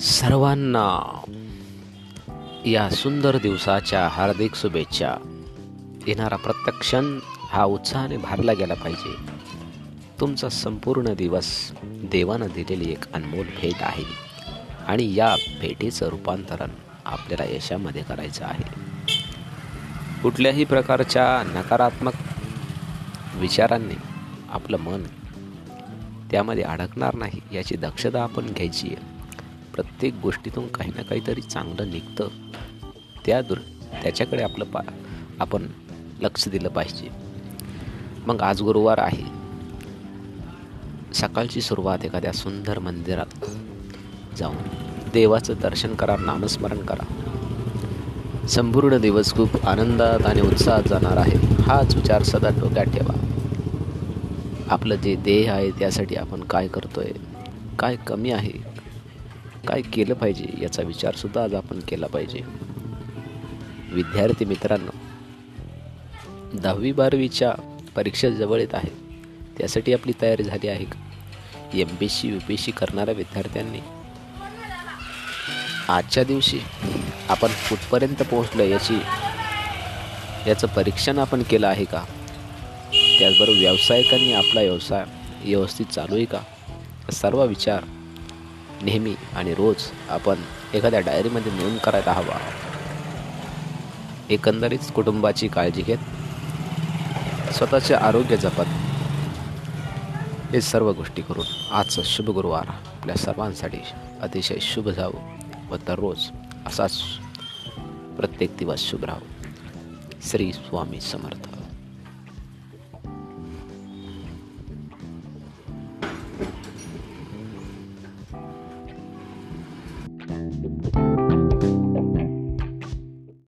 सर्वांना या सुंदर दिवसाच्या हार्दिक शुभेच्छा. येणारा प्रत्येक क्षण हा उत्साहाने भरला गेला पाहिजे. तुमचा संपूर्ण दिवस देवानं दिलेली एक अनमोल भेट आहे. आणि या भेटीचं रूपांतरण आपल्याला यशामध्ये करायचं आहे. कुठल्याही प्रकारच्या नकारात्मक विचारांनी आपलं मन त्यामध्ये अडकणार नाही याची दक्षता आपण घ्यायची आहे. प्रत्येक गोष्टीतून काही ना काहीतरी चांगलं निघतं. त्या दुर त्याच्याकडे आपलं पा आपण लक्ष दिलं पाहिजे. मग आज गुरुवार आहे. सकाळची सुरुवात एखाद्या सुंदर मंदिरात जाऊन देवाचं दर्शन करा नामस्मरण करा. संपूर्ण दिवस खूप आनंदात आणि उत्साहात जाणार आहे. हाच विचार सदा डोक्यात ठेवा. आपलं जे देह आहे त्यासाठी आपण काय करतोय? काय कमी आहे? काय केलं पाहिजे याचा विचारसुद्धा आज आपण केला पाहिजे. विद्यार्थी मित्रांनो दहावी बारावीच्या परीक्षा जवळ येत आहे त्यासाठी आपली तयारी झाली आहे का? M P C U P C करणाऱ्या विद्यार्थ्यांनी आजच्या दिवशी आपण कुठपर्यंत पोहोचलो याची याचं परीक्षण आपण केलं आहे का? त्याचबरोबर व्यावसायिकांनी आपला व्यवसाय व्यवस्थित चालू आहे का? सर्व विचार नेहमी आणि रोज आपण एखाद्या डायरीमध्ये नोंद करायला हवा. एकंदरीत कुटुंबाची काळजी घेत स्वतःचे आरोग्य जपत हे सर्व गोष्टी करून आजचं शुभ गुरुवार आपल्या सर्वांसाठी अतिशय शुभ जावं व दररोज असाच प्रत्येक दिवस शुभ राहो. श्री स्वामी समर्थ.